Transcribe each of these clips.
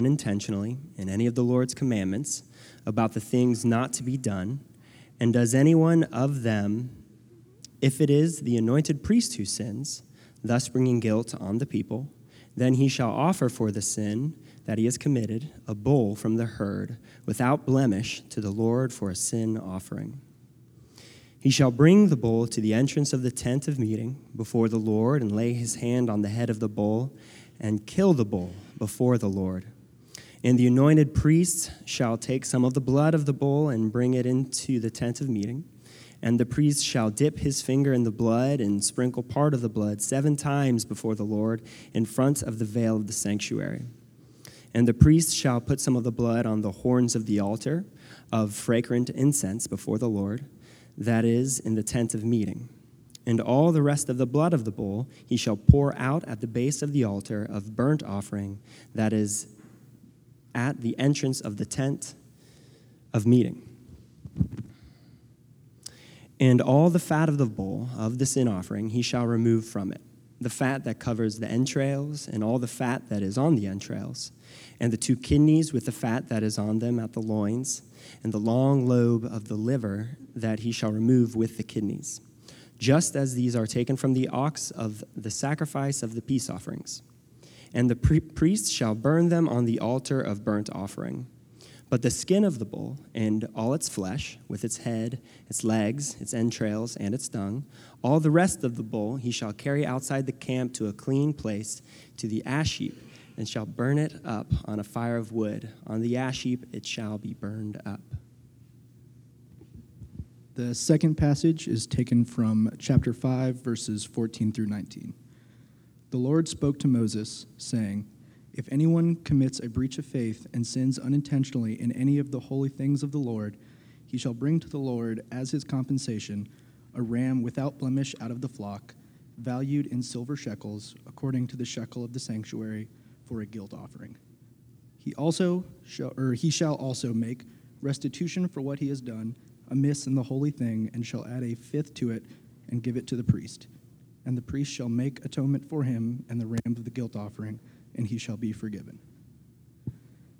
unintentionally in any of the Lord's commandments about the things not to be done, and does anyone of them, if it is the anointed priest who sins, thus bringing guilt on the people, then he shall offer for the sin that he has committed a bull from the herd without blemish to the Lord for a sin offering. He shall bring the bull to the entrance of the tent of meeting before the Lord and lay his hand on the head of the bull and kill the bull before the Lord. And the anointed priest shall take some of the blood of the bull and bring it into the tent of meeting. And the priest shall dip his finger in the blood and sprinkle part of the blood seven times before the Lord in front of the veil of the sanctuary. And the priest shall put some of the blood on the horns of the altar of fragrant incense before the Lord, that is, in the tent of meeting. And all the rest of the blood of the bull he shall pour out at the base of the altar of burnt offering, that is, at the entrance of the tent of meeting. And all the fat of the bull of the sin offering he shall remove from it the fat that covers the entrails, and all the fat that is on the entrails, and the two kidneys with the fat that is on them at the loins, and the long lobe of the liver that he shall remove with the kidneys, just as these are taken from the ox of the sacrifice of the peace offerings. And the priest shall burn them on the altar of burnt offering. But the skin of the bull and all its flesh, with its head, its legs, its entrails, and its dung, all the rest of the bull he shall carry outside the camp to a clean place, to the ash heap, and shall burn it up on a fire of wood. On the ash heap it shall be burned up. The second passage is taken from chapter 5, verses 14 through 19. The Lord spoke to Moses, saying, If anyone commits a breach of faith and sins unintentionally in any of the holy things of the Lord, he shall bring to the Lord as his compensation a ram without blemish out of the flock, valued in silver shekels, according to the shekel of the sanctuary, for a guilt offering. He also shall, or he shall also make restitution for what he has done amiss in the holy thing, and shall add a fifth to it and give it to the priest and the priest shall make atonement for him and the ram of the guilt offering, and he shall be forgiven.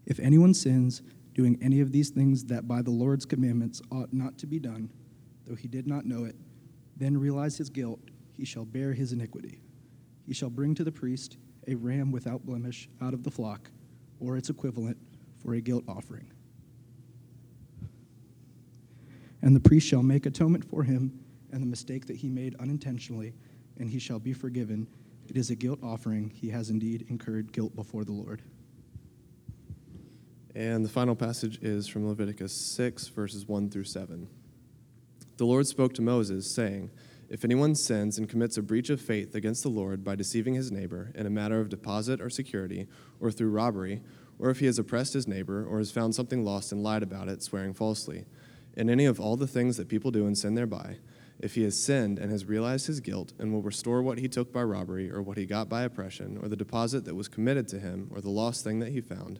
If anyone sins, doing any of these things that by the Lord's commandments ought not to be done, though he did not know it, then realize his guilt, he shall bear his iniquity. He shall bring to the priest a ram without blemish out of the flock, or its equivalent, for a guilt offering. And the priest shall make atonement for him and the mistake that he made unintentionally and he shall be forgiven. It is a guilt offering. He has indeed incurred guilt before the Lord. And the final passage is from Leviticus 6, verses 1 through 7. The Lord spoke to Moses, saying, If anyone sins and commits a breach of faith against the Lord by deceiving his neighbor in a matter of deposit or security, or through robbery, or if he has oppressed his neighbor, or has found something lost and lied about it, swearing falsely, in any of all the things that people do and sin thereby, if he has sinned and has realized his guilt and will restore what he took by robbery or what he got by oppression or the deposit that was committed to him or the lost thing that he found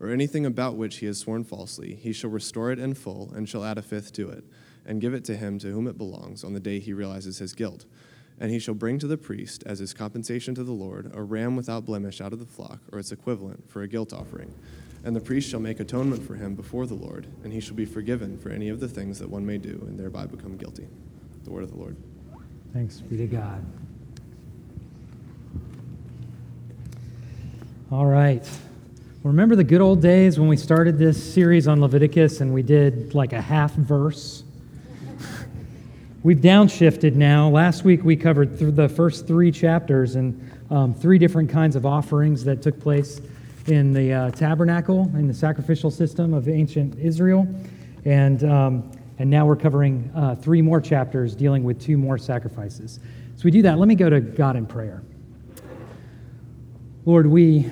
or anything about which he has sworn falsely, he shall restore it in full and shall add a fifth to it and give it to him to whom it belongs on the day he realizes his guilt. And he shall bring to the priest, as his compensation to the Lord, a ram without blemish out of the flock, or its equivalent, for a guilt offering. And the priest shall make atonement for him before the Lord, and he shall be forgiven for any of the things that one may do and thereby become guilty the word of the Lord. Thanks be to God. All right. Remember the good old days when we started this series on Leviticus and we did like a half verse? We've downshifted now. Last week we covered th- the first three chapters and um, three different kinds of offerings that took place in the uh, tabernacle, in the sacrificial system of ancient Israel. And um, and now we're covering uh, three more chapters dealing with two more sacrifices. So we do that. Let me go to God in prayer. Lord, we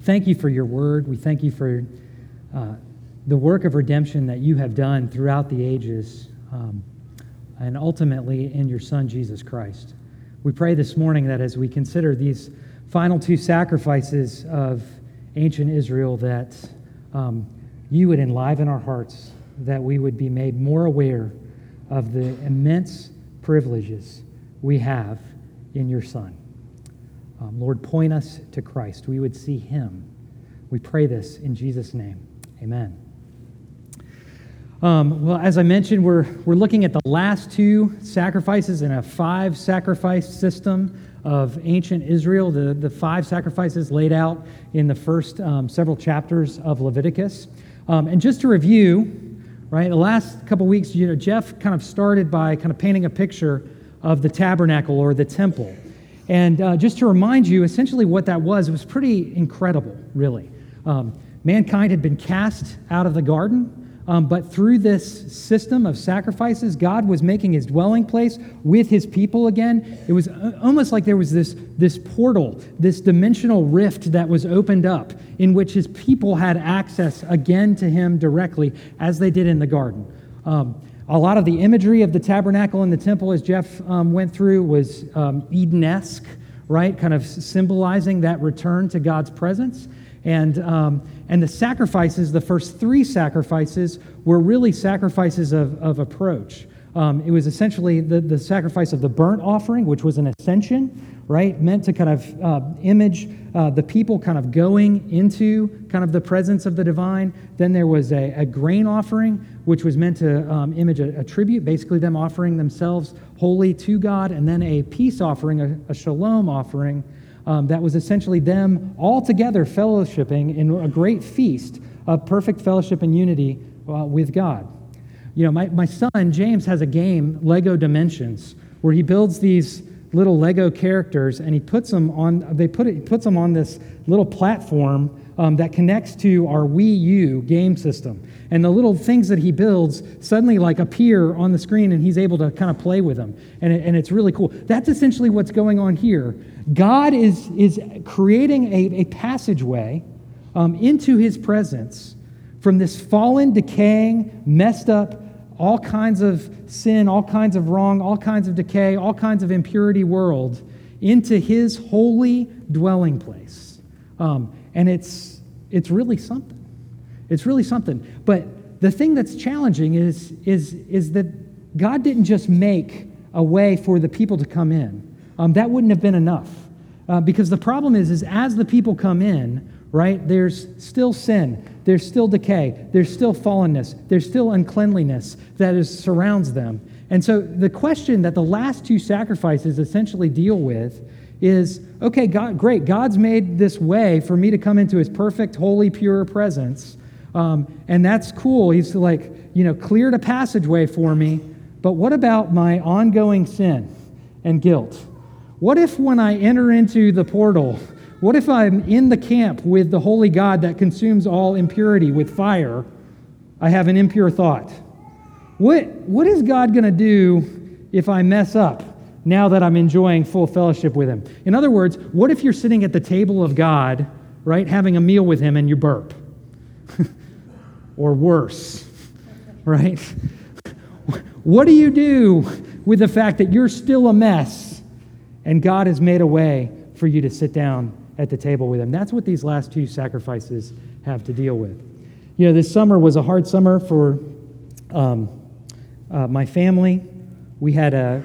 thank you for your word. We thank you for uh, the work of redemption that you have done throughout the ages um, and ultimately in your Son, Jesus Christ. We pray this morning that as we consider these final two sacrifices of ancient Israel, that um, you would enliven our hearts that we would be made more aware of the immense privileges we have in your Son. Um, Lord, point us to Christ. We would see him. We pray this in Jesus' name. Amen. Um, well, as I mentioned, we're, we're looking at the last two sacrifices in a five sacrifice system of ancient Israel, the, the five sacrifices laid out in the first um, several chapters of Leviticus. Um, and just to review, right, the last couple weeks, you know, Jeff kind of started by kind of painting a picture of the tabernacle or the temple. And uh, just to remind you, essentially what that was, it was pretty incredible, really. Um, mankind had been cast out of the garden um, but through this system of sacrifices, God was making his dwelling place with his people again. It was uh, almost like there was this, this portal, this dimensional rift that was opened up in which his people had access again to him directly as they did in the garden. Um, a lot of the imagery of the tabernacle and the temple, as Jeff um, went through, was um, Eden esque, right? Kind of symbolizing that return to God's presence. And, um, and the sacrifices, the first three sacrifices, were really sacrifices of, of approach. Um, it was essentially the, the sacrifice of the burnt offering, which was an ascension, right? Meant to kind of uh, image uh, the people kind of going into kind of the presence of the divine. Then there was a, a grain offering, which was meant to um, image a, a, tribute, basically them offering themselves wholly to God. And then a peace offering, a, a shalom offering, um, that was essentially them all together fellowshipping in a great feast of perfect fellowship and unity uh, with God. You know, my, my son, James, has a game, Lego Dimensions, where he builds these little Lego characters and he puts them on, they put it, puts them on this little platform um, that connects to our Wii U game system. And the little things that he builds suddenly like appear on the screen and he's able to kind of play with them. And, it, and it's really cool. That's essentially what's going on here. God is, is creating a, a passageway um, into his presence from this fallen, decaying, messed up, all kinds of sin, all kinds of wrong, all kinds of decay, all kinds of impurity world into his holy dwelling place. Um, and it's, it's really something. It's really something. But the thing that's challenging is, is, is that God didn't just make a way for the people to come in. Um, that wouldn't have been enough. Uh, because the problem is, is as the people come in, right, there's still sin, there's still decay, there's still fallenness, there's still uncleanliness that is, surrounds them. And so the question that the last two sacrifices essentially deal with is okay, God, great, God's made this way for me to come into his perfect, holy, pure presence. Um, and that's cool. He's like, you know, cleared a passageway for me. But what about my ongoing sin and guilt? What if when I enter into the portal, what if I'm in the camp with the holy God that consumes all impurity with fire? I have an impure thought. What, what is God going to do if I mess up now that I'm enjoying full fellowship with Him? In other words, what if you're sitting at the table of God, right, having a meal with Him and you burp? or worse, right? what do you do with the fact that you're still a mess and God has made a way for you to sit down at the table with Him. That's what these last two sacrifices have to deal with. You know, this summer was a hard summer for um, uh, my family. We had a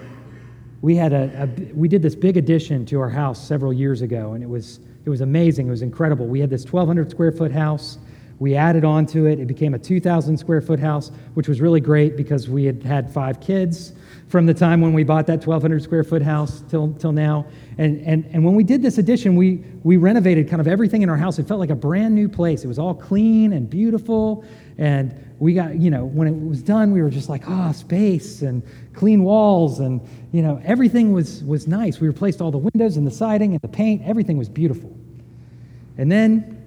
we had a, a, we did this big addition to our house several years ago, and it was it was amazing. It was incredible. We had this 1,200 square foot house. We added on to it. It became a 2,000 square foot house, which was really great because we had had five kids from the time when we bought that 1,200 square foot house till, till now. And, and, and when we did this addition, we, we renovated kind of everything in our house. It felt like a brand new place. It was all clean and beautiful. And we got, you know, when it was done, we were just like, ah, oh, space and clean walls. And, you know, everything was, was nice. We replaced all the windows and the siding and the paint. Everything was beautiful. And then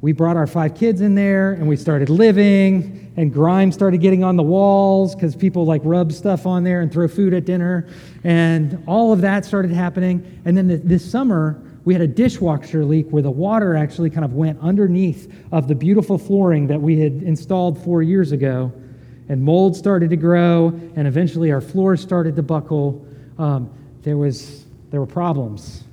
we brought our five kids in there and we started living and grime started getting on the walls because people like rub stuff on there and throw food at dinner. And all of that started happening. And then the, this summer we had a dishwasher leak where the water actually kind of went underneath of the beautiful flooring that we had installed four years ago. And mold started to grow and eventually our floors started to buckle. Um, there was there were problems.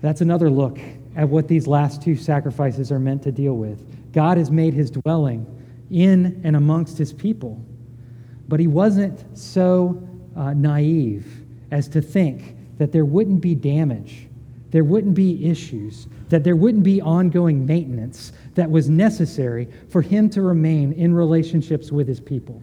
That's another look at what these last two sacrifices are meant to deal with. God has made his dwelling in and amongst his people, but he wasn't so uh, naive as to think that there wouldn't be damage there wouldn't be issues, that there wouldn't be ongoing maintenance that was necessary for him to remain in relationships with his people.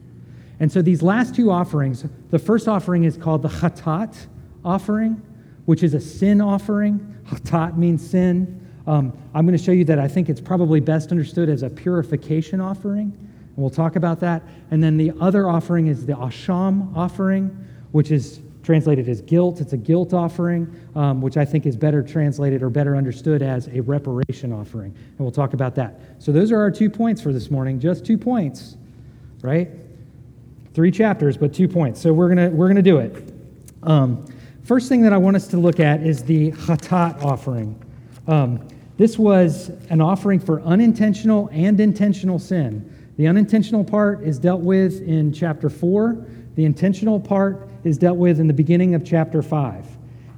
And so these last two offerings, the first offering is called the chatat offering, which is a sin offering. Chatat means sin. Um, I'm going to show you that I think it's probably best understood as a purification offering. And we'll talk about that. And then the other offering is the asham offering, which is translated as guilt. It's a guilt offering, um, which I think is better translated or better understood as a reparation offering. And we'll talk about that. So those are our two points for this morning, just two points, right? Three chapters, but two points. So we're going we're gonna do it. Um, first thing that I want us to look at is the hatat offering. Um, this was an offering for unintentional and intentional sin. The unintentional part is dealt with in chapter 4. The intentional part is dealt with in the beginning of chapter 5.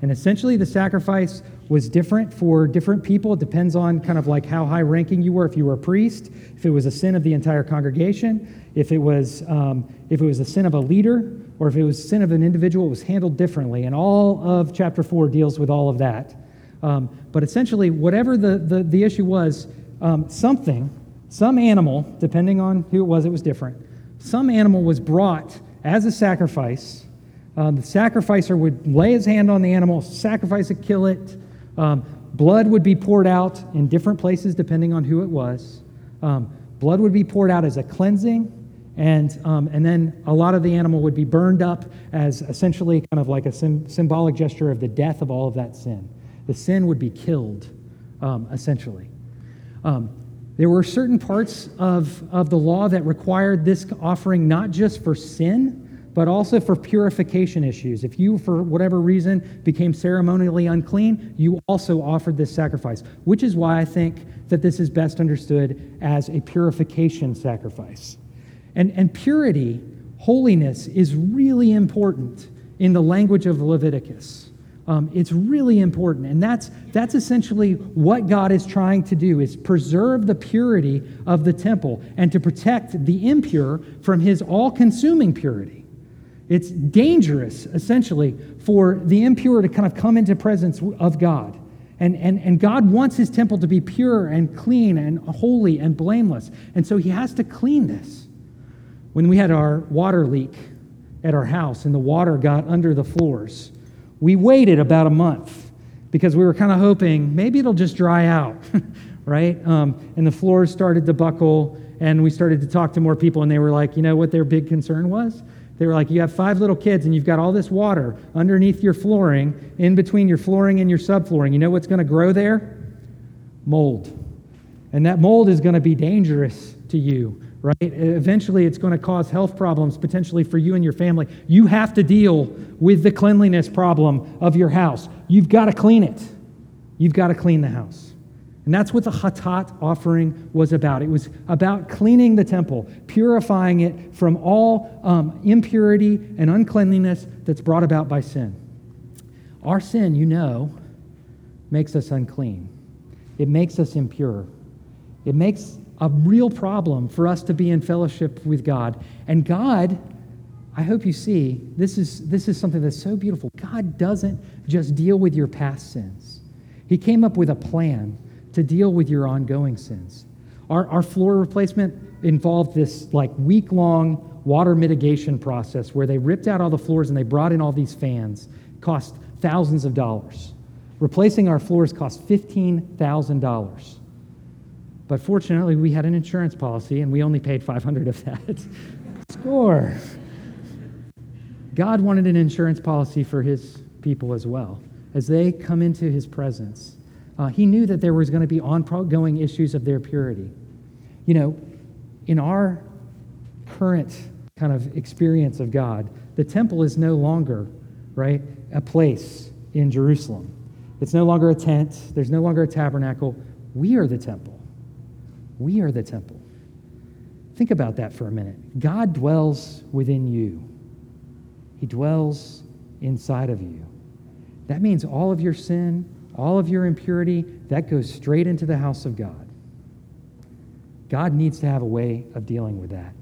And essentially, the sacrifice was different for different people. It depends on kind of like how high ranking you were. If you were a priest, if it was a sin of the entire congregation, if it was, um, if it was a sin of a leader, or if it was sin of an individual, it was handled differently. And all of chapter 4 deals with all of that. Um, but essentially, whatever the, the, the issue was, um, something, some animal, depending on who it was, it was different, some animal was brought as a sacrifice. Um, the sacrificer would lay his hand on the animal, sacrifice it, kill it. Um, blood would be poured out in different places depending on who it was. Um, blood would be poured out as a cleansing, and, um, and then a lot of the animal would be burned up as essentially kind of like a sim- symbolic gesture of the death of all of that sin the sin would be killed, um, essentially. Um, there were certain parts of, of the law that required this offering not just for sin, but also for purification issues. If you, for whatever reason, became ceremonially unclean, you also offered this sacrifice, which is why I think that this is best understood as a purification sacrifice. And, and purity, holiness, is really important in the language of Leviticus. Um, it's really important. And that's, that's essentially what God is trying to do is preserve the purity of the temple and to protect the impure from his all-consuming purity. It's dangerous, essentially, for the impure to kind of come into presence of God. And, and, and God wants his temple to be pure and clean and holy and blameless. And so he has to clean this. When we had our water leak at our house and the water got under the floors, we waited about a month because we were kind of hoping maybe it'll just dry out, right? Um, and the floors started to buckle, and we started to talk to more people, and they were like, you know what their big concern was? They were like, you have five little kids, and you've got all this water underneath your flooring, in between your flooring and your subflooring. You know what's going to grow there? Mold. And that mold is going to be dangerous to you right? Eventually, it's going to cause health problems potentially for you and your family. You have to deal with the cleanliness problem of your house. You've got to clean it. You've got to clean the house. And that's what the Hatat offering was about. It was about cleaning the temple, purifying it from all um, impurity and uncleanliness that's brought about by sin. Our sin, you know, makes us unclean, it makes us impure. It makes a real problem for us to be in fellowship with God. And God, I hope you see, this is, this is something that's so beautiful. God doesn't just deal with your past sins, He came up with a plan to deal with your ongoing sins. Our, our floor replacement involved this like week long water mitigation process where they ripped out all the floors and they brought in all these fans. Cost thousands of dollars. Replacing our floors cost $15,000. But fortunately, we had an insurance policy and we only paid 500 of that. Score. God wanted an insurance policy for his people as well. As they come into his presence, uh, he knew that there was going to be ongoing issues of their purity. You know, in our current kind of experience of God, the temple is no longer, right, a place in Jerusalem. It's no longer a tent, there's no longer a tabernacle. We are the temple. We are the temple. Think about that for a minute. God dwells within you, He dwells inside of you. That means all of your sin, all of your impurity, that goes straight into the house of God. God needs to have a way of dealing with that.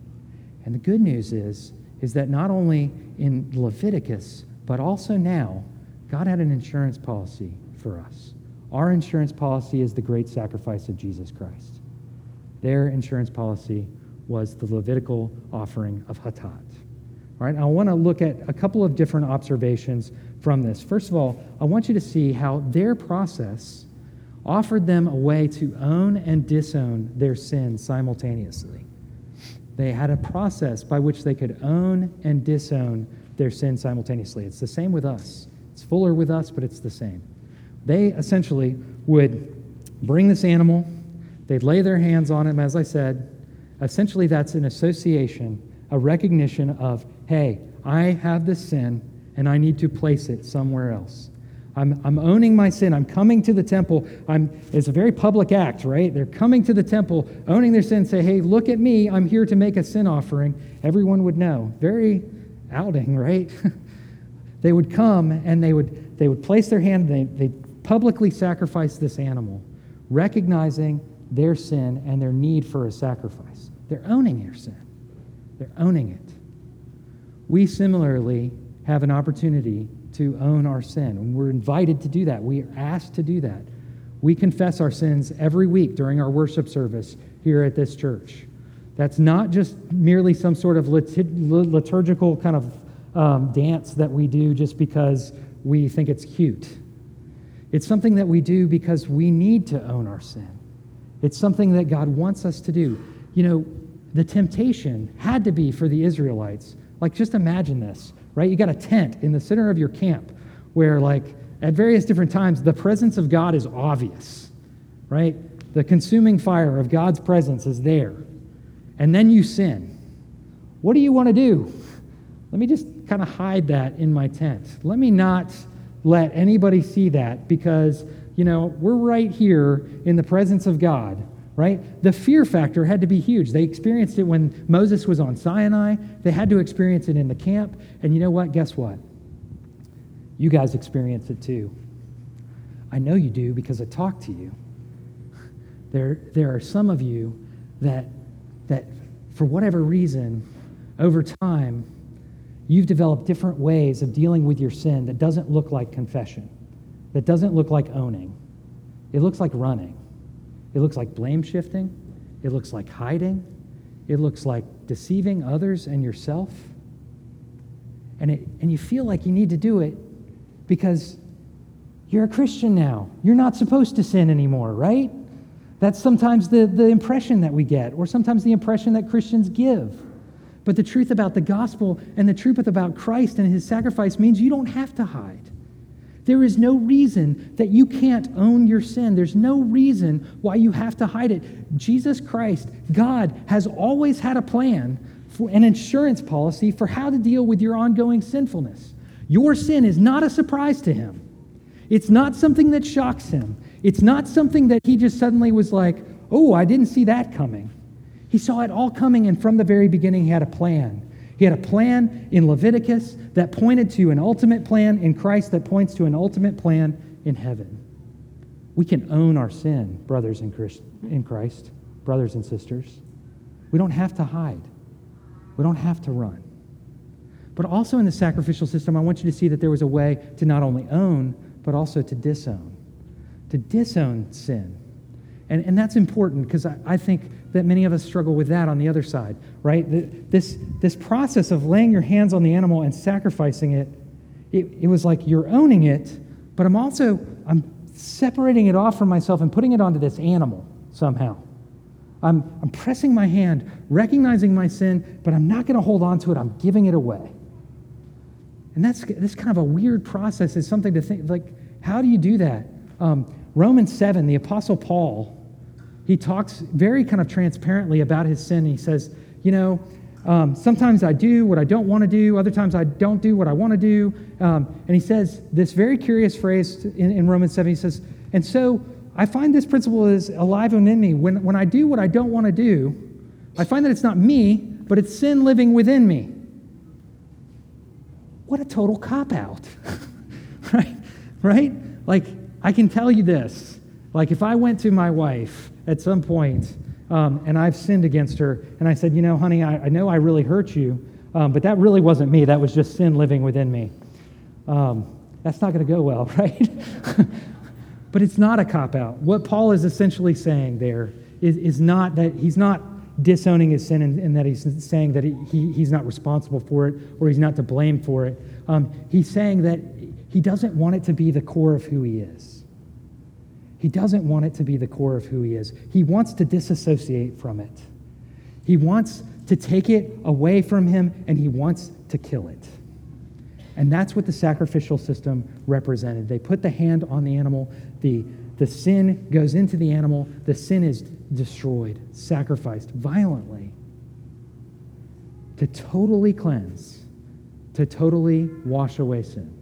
And the good news is, is that not only in Leviticus, but also now, God had an insurance policy for us. Our insurance policy is the great sacrifice of Jesus Christ. Their insurance policy was the Levitical offering of Hatat. All right, I want to look at a couple of different observations from this. First of all, I want you to see how their process offered them a way to own and disown their sins simultaneously. They had a process by which they could own and disown their sin simultaneously. It's the same with us. It's fuller with us, but it's the same. They essentially would bring this animal, they'd lay their hands on him, as I said. Essentially, that's an association, a recognition of, hey, I have this sin and I need to place it somewhere else. I'm, I'm owning my sin. I'm coming to the temple. I'm, it's a very public act, right? They're coming to the temple, owning their sin, say, hey, look at me. I'm here to make a sin offering. Everyone would know. Very outing, right? they would come and they would, they would place their hand, they, they publicly sacrifice this animal, recognizing their sin and their need for a sacrifice. They're owning their sin, they're owning it. We similarly have an opportunity to own our sin. And we're invited to do that. We are asked to do that. We confess our sins every week during our worship service here at this church. That's not just merely some sort of liturgical kind of um, dance that we do just because we think it's cute. It's something that we do because we need to own our sin. It's something that God wants us to do. You know, the temptation had to be for the Israelites. Like, just imagine this right? You got a tent in the center of your camp where, like, at various different times, the presence of God is obvious, right? The consuming fire of God's presence is there. And then you sin. What do you want to do? Let me just kind of hide that in my tent. Let me not let anybody see that because, you know, we're right here in the presence of God right? The fear factor had to be huge. They experienced it when Moses was on Sinai, they had to experience it in the camp. And you know what? Guess what? You guys experience it too. I know you do because I talk to you. There, there are some of you that, that, for whatever reason, over time, you've developed different ways of dealing with your sin that doesn't look like confession, that doesn't look like owning. It looks like running. It looks like blame shifting. It looks like hiding. It looks like deceiving others and yourself. And, it, and you feel like you need to do it because you're a Christian now. You're not supposed to sin anymore, right? That's sometimes the, the impression that we get, or sometimes the impression that Christians give. But the truth about the gospel and the truth about Christ and his sacrifice means you don't have to hide. There is no reason that you can't own your sin. There's no reason why you have to hide it. Jesus Christ, God, has always had a plan, for an insurance policy for how to deal with your ongoing sinfulness. Your sin is not a surprise to him. It's not something that shocks him. It's not something that he just suddenly was like, oh, I didn't see that coming. He saw it all coming, and from the very beginning, he had a plan. He had a plan in Leviticus that pointed to an ultimate plan in Christ that points to an ultimate plan in heaven. We can own our sin, brothers in Christ, brothers and sisters. We don't have to hide, we don't have to run. But also in the sacrificial system, I want you to see that there was a way to not only own, but also to disown. To disown sin. And, and that's important because I, I think that many of us struggle with that on the other side, right? This, this process of laying your hands on the animal and sacrificing it, it, it was like you're owning it, but I'm also, I'm separating it off from myself and putting it onto this animal somehow. I'm, I'm pressing my hand, recognizing my sin, but I'm not going to hold on to it. I'm giving it away. And that's, that's kind of a weird process. It's something to think, like, how do you do that? Um, Romans 7, the Apostle Paul, he talks very kind of transparently about his sin. He says, You know, um, sometimes I do what I don't want to do, other times I don't do what I want to do. Um, and he says this very curious phrase in, in, Romans 7. He says, And so I find this principle is alive within me. When, when I do what I don't want to do, I find that it's not me, but it's sin living within me. What a total cop out, right? Right? Like, I can tell you this. Like, if I went to my wife at some point, um, and I've sinned against her, and I said, You know, honey, I, I know I really hurt you, um, but that really wasn't me. That was just sin living within me. Um, that's not going to go well, right? But it's not a cop out. What Paul is essentially saying there is, is not that he's not disowning his sin and, that he's saying that he, he, he's not responsible for it or he's not to blame for it. Um, he's saying that he doesn't want it to be the core of who he is. He doesn't want it to be the core of who he is. He wants to disassociate from it. He wants to take it away from him and he wants to kill it. And that's what the sacrificial system represented. They put the hand on the animal, the, the sin goes into the animal, the sin is destroyed, sacrificed violently to totally cleanse, to totally wash away sin.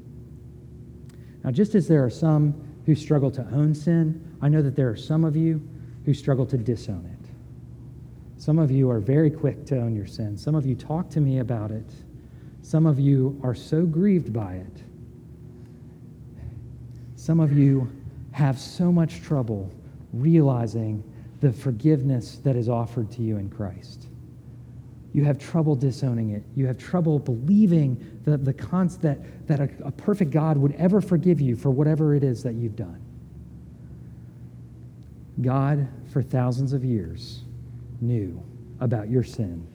Now, just as there are some who struggle to own sin, I know that there are some of you who struggle to disown it. Some of you are very quick to own your sin. Some of you talk to me about it. Some of you are so grieved by it. Some of you have so much trouble realizing the forgiveness that is offered to you in Christ. You have trouble disowning it. You have trouble believing the, the cons- that, that a, a perfect God would ever forgive you for whatever it is that you've done. God, for thousands of years, knew about your sin,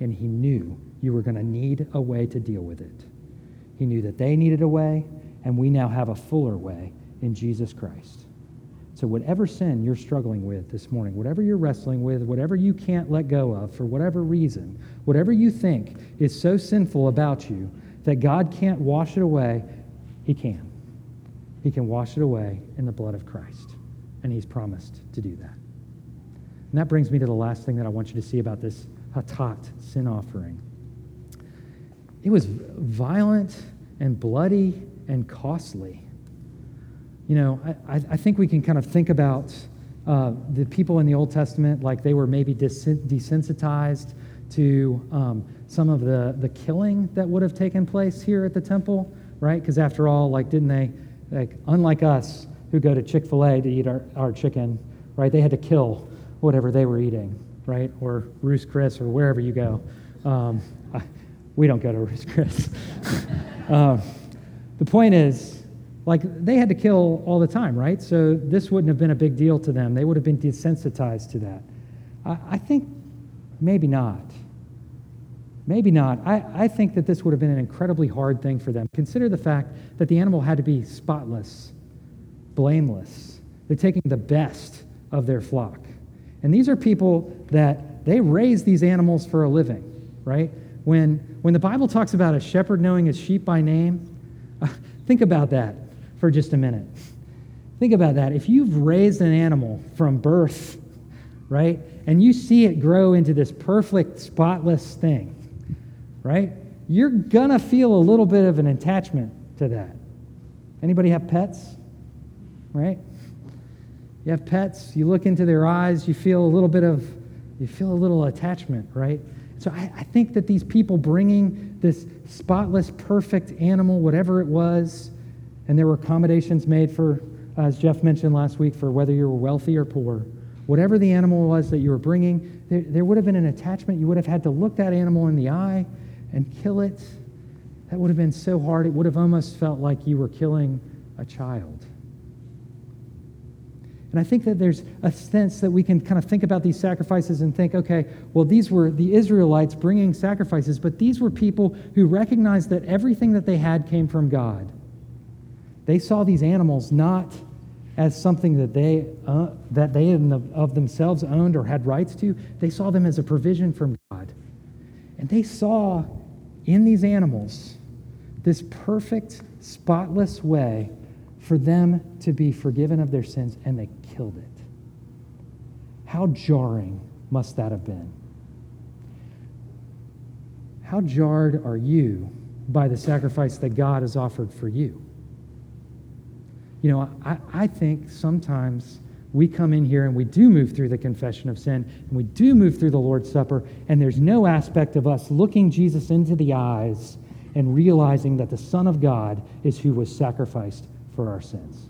and He knew you were going to need a way to deal with it. He knew that they needed a way, and we now have a fuller way in Jesus Christ. So, whatever sin you're struggling with this morning, whatever you're wrestling with, whatever you can't let go of for whatever reason, whatever you think is so sinful about you that God can't wash it away, He can. He can wash it away in the blood of Christ. And He's promised to do that. And that brings me to the last thing that I want you to see about this Hatat sin offering. It was violent and bloody and costly you know, I, I think we can kind of think about uh, the people in the Old Testament like they were maybe desensitized to um, some of the, the killing that would have taken place here at the temple, right? Because after all, like, didn't they, like, unlike us who go to Chick fil A to eat our, our chicken, right? They had to kill whatever they were eating, right? Or Ruth's Chris or wherever you go. Um, I, we don't go to Ruth's Chris. um, the point is, like they had to kill all the time, right? So this wouldn't have been a big deal to them. They would have been desensitized to that. I, I think maybe not. Maybe not. I, I think that this would have been an incredibly hard thing for them. Consider the fact that the animal had to be spotless, blameless. They're taking the best of their flock. And these are people that they raise these animals for a living, right? When, when the Bible talks about a shepherd knowing his sheep by name, think about that for just a minute. Think about that. If you've raised an animal from birth, right, and you see it grow into this perfect, spotless thing, right, you're going to feel a little bit of an attachment to that. Anybody have pets? Right? You have pets, you look into their eyes, you feel a little bit of, you feel a little attachment, right? So I, I think that these people bringing this spotless, perfect animal, whatever it was, and there were accommodations made for, as Jeff mentioned last week, for whether you were wealthy or poor. Whatever the animal was that you were bringing, there, there would have been an attachment. You would have had to look that animal in the eye and kill it. That would have been so hard. It would have almost felt like you were killing a child. And I think that there's a sense that we can kind of think about these sacrifices and think, okay, well, these were the Israelites bringing sacrifices, but these were people who recognized that everything that they had came from God. They saw these animals not as something that they, uh, that they of themselves owned or had rights to. They saw them as a provision from God. And they saw in these animals this perfect, spotless way for them to be forgiven of their sins, and they killed it. How jarring must that have been? How jarred are you by the sacrifice that God has offered for you? You know, I, I think sometimes we come in here and we do move through the confession of sin and we do move through the Lord's Supper, and there's no aspect of us looking Jesus into the eyes and realizing that the Son of God is who was sacrificed for our sins.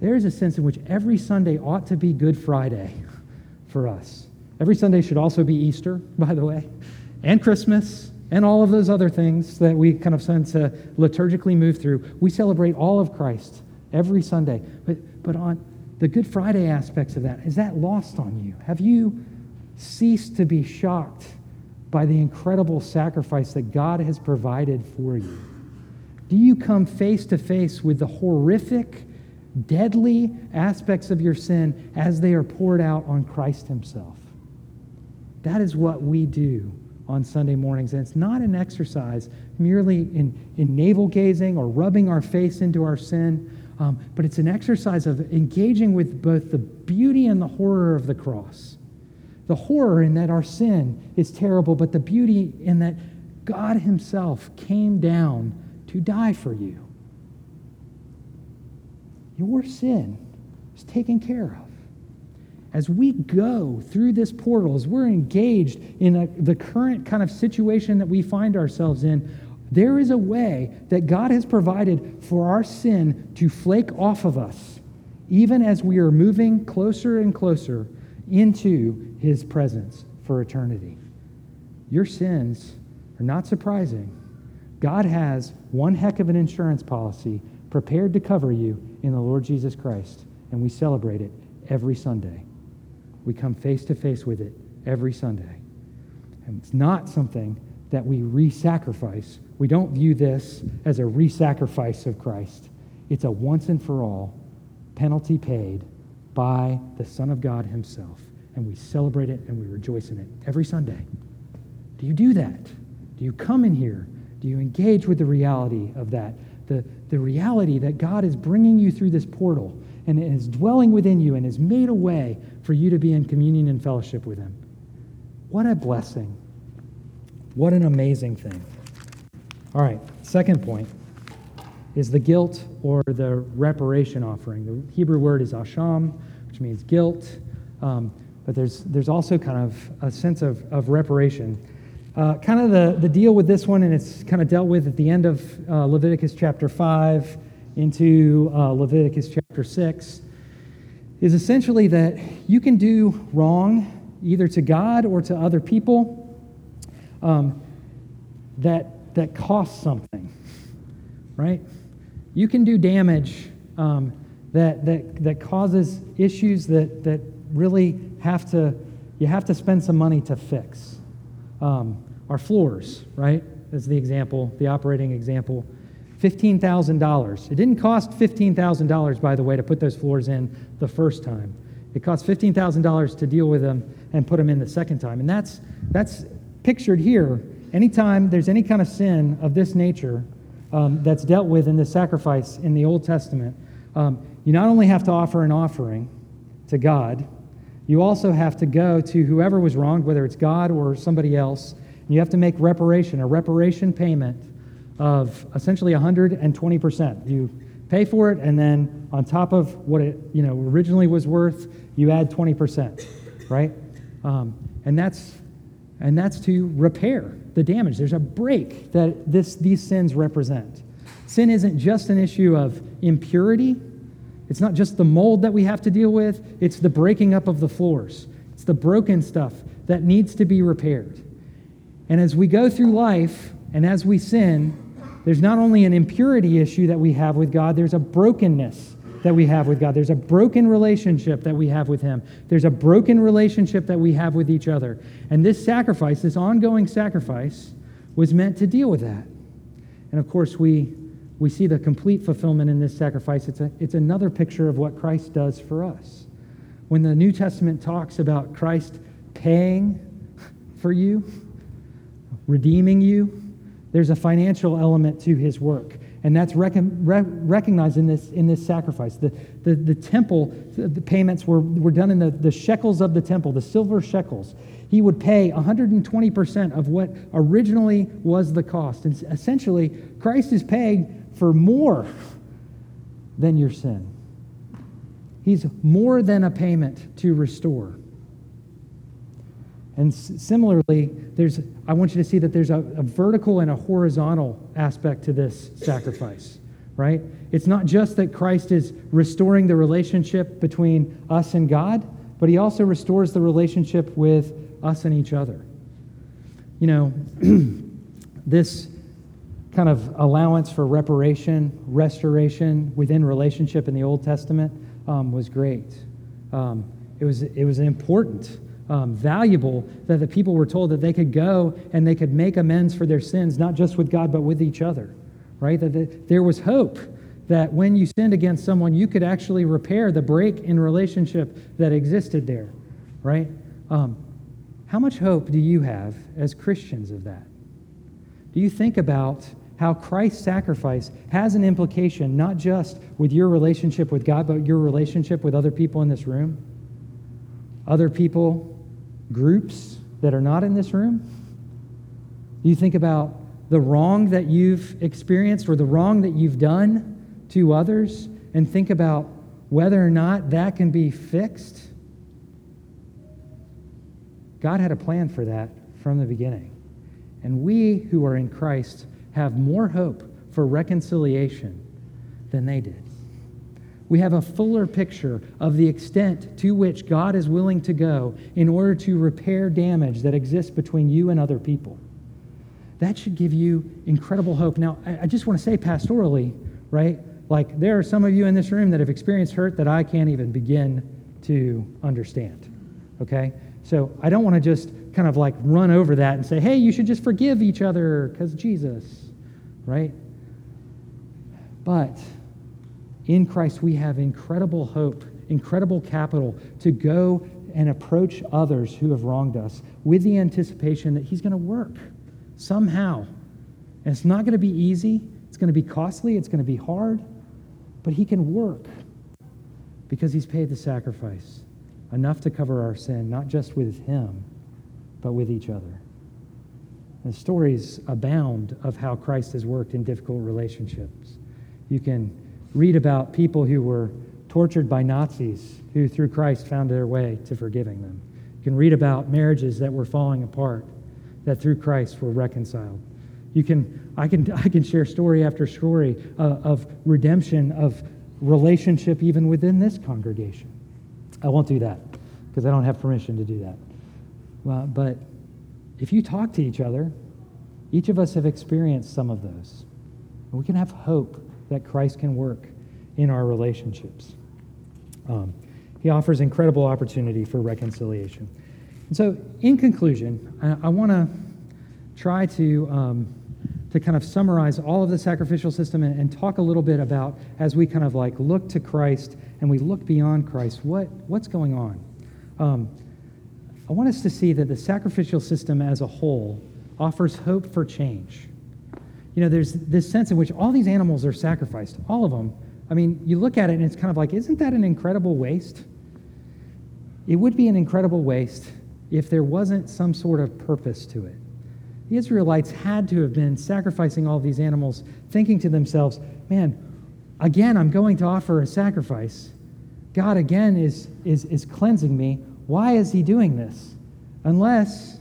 There is a sense in which every Sunday ought to be Good Friday for us. Every Sunday should also be Easter, by the way, and Christmas and all of those other things that we kind of sense to liturgically move through, we celebrate all of Christ every Sunday. But, but on the Good Friday aspects of that, is that lost on you? Have you ceased to be shocked by the incredible sacrifice that God has provided for you? Do you come face to face with the horrific, deadly aspects of your sin as they are poured out on Christ Himself? That is what we do on Sunday mornings. And it's not an exercise merely in, in navel gazing or rubbing our face into our sin, um, but it's an exercise of engaging with both the beauty and the horror of the cross. The horror in that our sin is terrible, but the beauty in that God Himself came down to die for you. Your sin is taken care of. As we go through this portal, as we're engaged in a, the current kind of situation that we find ourselves in, there is a way that God has provided for our sin to flake off of us, even as we are moving closer and closer into His presence for eternity. Your sins are not surprising. God has one heck of an insurance policy prepared to cover you in the Lord Jesus Christ, and we celebrate it every Sunday. We come face to face with it every Sunday. And it's not something that we re sacrifice. We don't view this as a re sacrifice of Christ. It's a once and for all penalty paid by the Son of God Himself. And we celebrate it and we rejoice in it every Sunday. Do you do that? Do you come in here? Do you engage with the reality of that? The, the reality that God is bringing you through this portal and is dwelling within you and has made a way for you to be in communion and fellowship with Him. What a blessing. What an amazing thing. All right, second point is the guilt or the reparation offering. The Hebrew word is asham, which means guilt, um, but there's, there's also kind of a sense of, of reparation. Uh, kind of the, the deal with this one, and it's kind of dealt with at the end of uh, Leviticus chapter 5 into uh, Leviticus chapter 6, is essentially that you can do wrong either to God or to other people um, that, that costs something, right? You can do damage um, that, that, that causes issues that, that really have to, you have to spend some money to fix. Um, our floors, right? As the example, the operating example. $15,000. It didn't cost $15,000, by the way, to put those floors in the first time. It cost $15,000 to deal with them and put them in the second time. And that's, that's pictured here. Anytime there's any kind of sin of this nature um, that's dealt with in the sacrifice in the Old Testament, um, you not only have to offer an offering to God, you also have to go to whoever was wronged, whether it's God or somebody else, and you have to make reparation, a reparation payment of essentially 120%. You pay for it, and then on top of what it you know originally was worth, you add 20%, right? Um, and that's and that's to repair the damage. There's a break that this these sins represent. Sin isn't just an issue of impurity. It's not just the mold that we have to deal with. It's the breaking up of the floors. It's the broken stuff that needs to be repaired. And as we go through life and as we sin, there's not only an impurity issue that we have with God, there's a brokenness that we have with God. There's a broken relationship that we have with Him. There's a broken relationship that we have with each other. And this sacrifice, this ongoing sacrifice, was meant to deal with that. And of course, we, we see the complete fulfillment in this sacrifice. It's, a, it's another picture of what Christ does for us. When the New Testament talks about Christ paying for you, redeeming you. There's a financial element to his work. And that's rec- re- recognized in this, in this sacrifice. The, the, the temple the payments were, were done in the, the shekels of the temple, the silver shekels. He would pay 120% of what originally was the cost. And essentially, Christ is paying for more than your sin. He's more than a payment to restore. And similarly, there's, I want you to see that there's a, a vertical and a horizontal aspect to this sacrifice, right? It's not just that Christ is restoring the relationship between us and God, but he also restores the relationship with us and each other. You know, this kind of allowance for reparation, restoration within relationship in the Old Testament um, was great. Um, it, was, it was important, um, valuable that the people were told that they could go and they could make amends for their sins, not just with God, but with each other, right? That the, there was hope that when you sinned against someone, you could actually repair the break in relationship that existed there, right? Um, how much hope do you have as Christians of that? Do you think about how Christ's sacrifice has an implication not just with your relationship with God, but your relationship with other people in this room? Other people, groups that are not in this room? Do you think about the wrong that you've experienced or the wrong that you've done to others and think about whether or not that can be fixed? God had a plan for that from the beginning. And we who are in Christ have more hope for reconciliation than they did. We have a fuller picture of the extent to which God is willing to go in order to repair damage that exists between you and other people. That should give you incredible hope. Now, I just want to say pastorally, right? Like, there are some of you in this room that have experienced hurt that I can't even begin to understand, okay? So I don't want to just kind of like run over that and say, hey, you should just forgive each other because Jesus, right? But in Christ, we have incredible hope, incredible capital to go and approach others who have wronged us with the anticipation that He's going to work somehow. And it's not going to be easy, it's going to be costly, it's going to be hard, but He can work because He's paid the sacrifice enough to cover our sin, not just with Him, but with each other. The stories abound of how Christ has worked in difficult relationships. You can read about people who were tortured by Nazis who, through Christ, found their way to forgiving them. You can read about marriages that were falling apart that, through Christ, were reconciled. You can, I, can, I can share story after story uh, of redemption, of relationship, even within this congregation. I won't do that because I don't have permission to do that. Well, but if you talk to each other, each of us have experienced some of those. We can have hope that Christ can work in our relationships. Um, he offers incredible opportunity for reconciliation. And so, in conclusion, I, I want to try to, um, to kind of summarize all of the sacrificial system and, and, talk a little bit about, as we kind of like look to Christ and we look beyond Christ, what, what's going on? Um, I want us to see that the sacrificial system as a whole offers hope for change. You know, there's this sense in which all these animals are sacrificed, all of them. I mean, you look at it and it's kind of like, isn't that an incredible waste? It would be an incredible waste if there wasn't some sort of purpose to it. The Israelites had to have been sacrificing all these animals, thinking to themselves, man, again, I'm going to offer a sacrifice. God again is, is, is cleansing me. Why is he doing this? Unless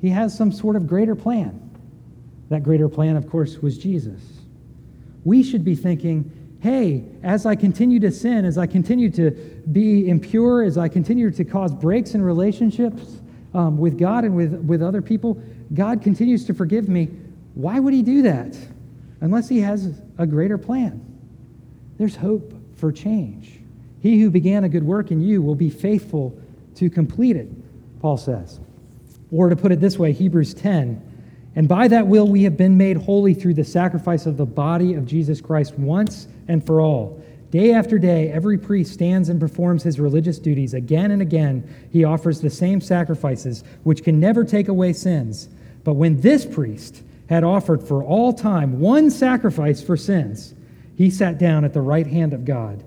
he has some sort of greater plan. That greater plan, of course, was Jesus. We should be thinking, hey, as I continue to sin, as I continue to be impure, as I continue to cause breaks in relationships um, with God and with, with other people, God continues to forgive me. Why would he do that? Unless he has a greater plan. There's hope for change. He who began a good work in you will be faithful to complete it, Paul says. Or to put it this way, Hebrews 10 And by that will we have been made holy through the sacrifice of the body of Jesus Christ once and for all. Day after day, every priest stands and performs his religious duties. Again and again, he offers the same sacrifices, which can never take away sins. But when this priest had offered for all time one sacrifice for sins, he sat down at the right hand of God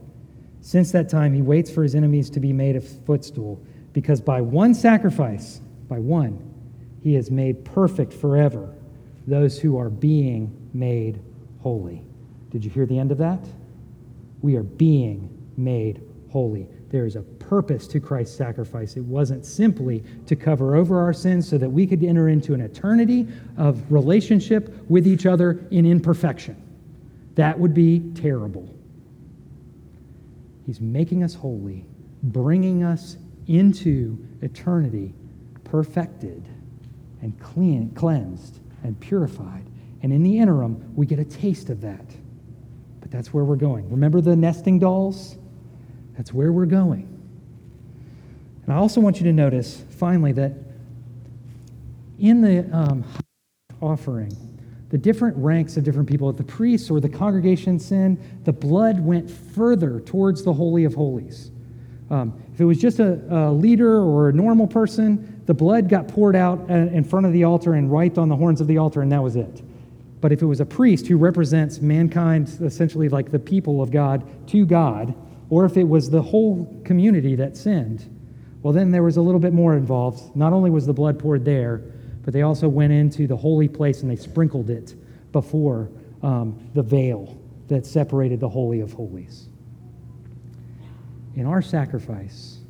since that time, he waits for his enemies to be made a footstool, because by one sacrifice, by one, he has made perfect forever those who are being made holy. Did you hear the end of that? We are being made holy. There is a purpose to Christ's sacrifice. It wasn't simply to cover over our sins so that we could enter into an eternity of relationship with each other in imperfection. That would be terrible. He's making us holy, bringing us into eternity perfected and clean, cleansed and purified And in the interim, we get a taste of that. But that's where we're going. Remember the nesting dolls? That's where we're going. And I also want you to notice, finally, that in the um, offering, the different ranks of different people, the priests or the congregation sin, the blood went further towards the Holy of Holies. Um, if it was just a, a, leader or a normal person, the blood got poured out uh, in front of the altar and right on the horns of the altar, and that was it. But if it was a priest who represents mankind, essentially like the people of God, to God, or if it was the whole community that sinned, well, then there was a little bit more involved. Not only was the blood poured there, but they also went into the holy place and they sprinkled it before um, the veil that separated the Holy of Holies. In our sacrifice,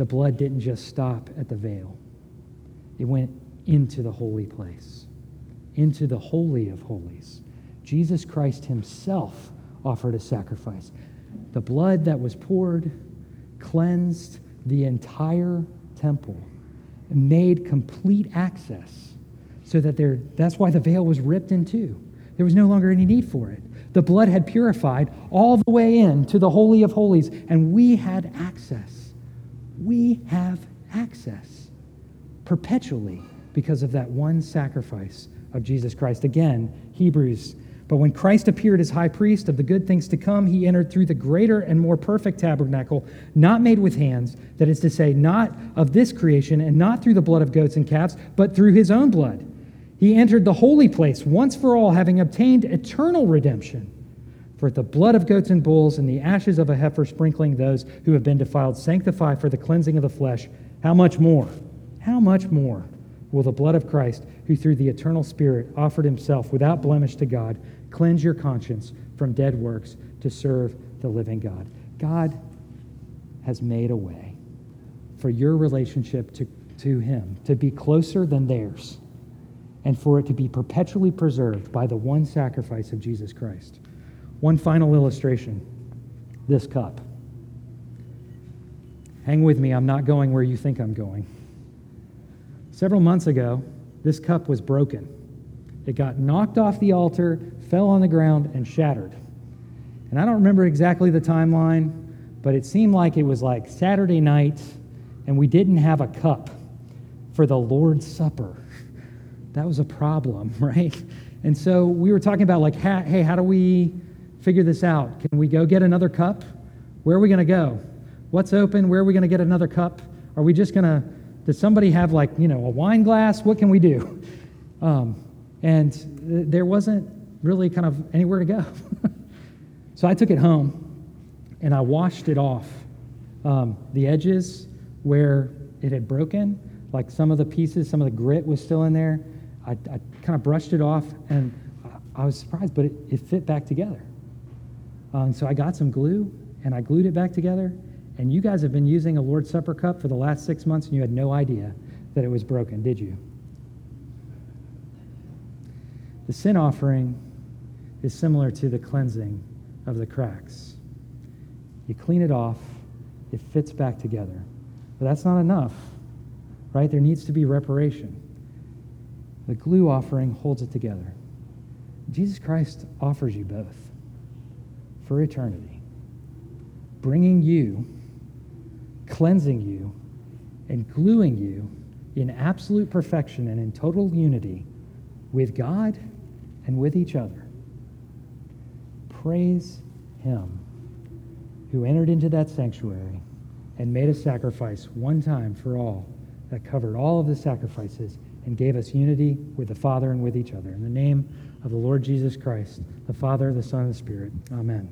the blood didn't just stop at the veil, it went into the holy place, into the Holy of Holies. Jesus Christ Himself offered a sacrifice. The blood that was poured cleansed the entire temple made complete access so that there, that's why the veil was ripped in two. There was no longer any need for it. The blood had purified all the way in to the Holy of Holies, and we had access. We have access perpetually because of that one sacrifice of Jesus Christ. Again, Hebrews. But when Christ appeared as high priest of the good things to come, he entered through the greater and more perfect tabernacle, not made with hands, that is to say, not of this creation, and not through the blood of goats and calves, but through his own blood he entered the holy place once for all, having obtained eternal redemption. For the blood of goats and bulls and the ashes of a heifer sprinkling those who have been defiled sanctify for the cleansing of the flesh, how much more? How much more will the blood of Christ, who through the eternal Spirit offered himself without blemish to God, cleanse your conscience from dead works to serve the living God? God has made a way for your relationship to, to him to be closer than theirs and for it to be perpetually preserved by the one sacrifice of Jesus Christ. One final illustration this cup. Hang with me, I'm not going where you think I'm going. Several months ago, this cup was broken. It got knocked off the altar, fell on the ground, and shattered. And I don't remember exactly the timeline, but it seemed like it was like Saturday night, and we didn't have a cup for the Lord's Supper that was a problem, right? And so we were talking about, like, hey, how do we figure this out? Can we go get another cup? Where are we going to go? What's open? Where are we going to get another cup? Are we just going to, does somebody have, like, you know, a wine glass? What can we do? Um, and there wasn't really kind of anywhere to go. so I took it home and I washed it off. Um, the edges where it had broken, like some of the pieces, some of the grit was still in there. I, I kind of brushed it off, and I was surprised, but it, it fit back together. And so I got some glue, and I glued it back together. And you guys have been using a Lord's Supper cup for the last six months, and you had no idea that it was broken, did you? The sin offering is similar to the cleansing of the cracks. You clean it off, it fits back together. But that's not enough, right? There needs to be reparation. The glue offering holds it together. Jesus Christ offers you both for eternity, bringing you, cleansing you, and gluing you in absolute perfection and in total unity with God and with each other. Praise Him who entered into that sanctuary and made a sacrifice one time for all that covered all of the sacrifices and gave us unity with the Father and with each other. In the name of the Lord Jesus Christ, the Father, the Son, and the Spirit. Amen.